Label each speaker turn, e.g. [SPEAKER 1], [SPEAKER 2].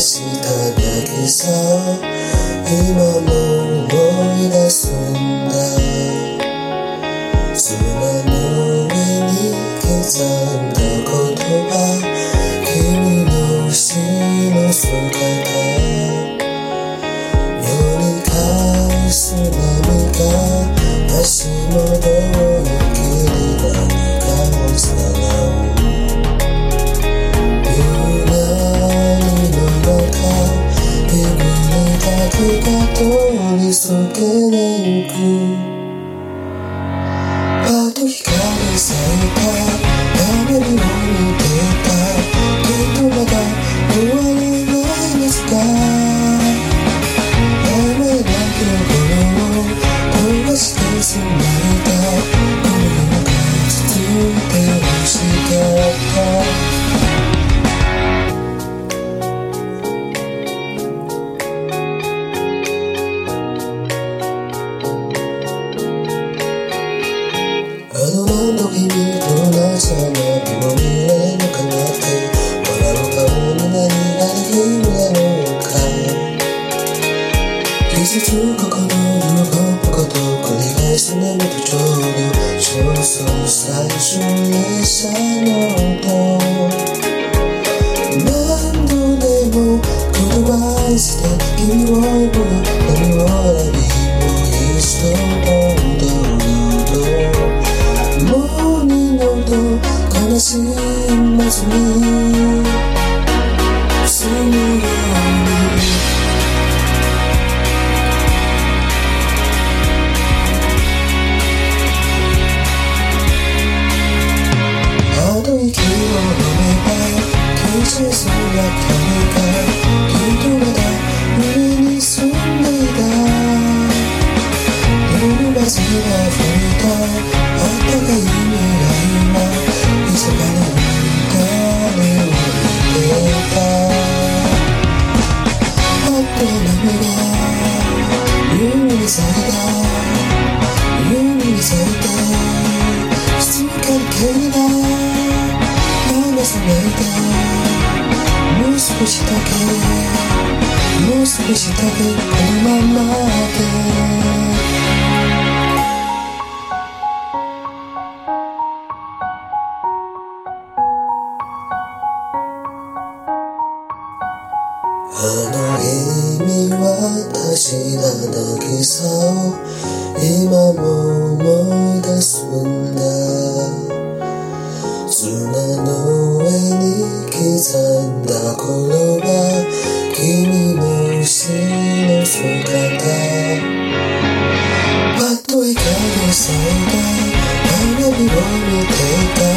[SPEAKER 1] した渚今も思い出すんだ。砂の上に刻んだ言葉君の死の姿。てゆくパッと光咲いた雨にも似てたけどまだ終わりないですか雨だけを飛ばしてしまう傷つく心の喜ぶこと繰り返す眠とちょうど焦燥最初列車の音何度でも言葉にして君を呼ぶ何を選びもう一度どうどうもう二度と悲しまずに夢に咲いた夢に咲いて静かに消えた離さないでもう少しだけもう少しだけこのままであの日に私が泣きさを今も思い出すんだ。砂の上に刻んだ言葉君の後ろ姿。パッと光で咲いた花火を見ていた。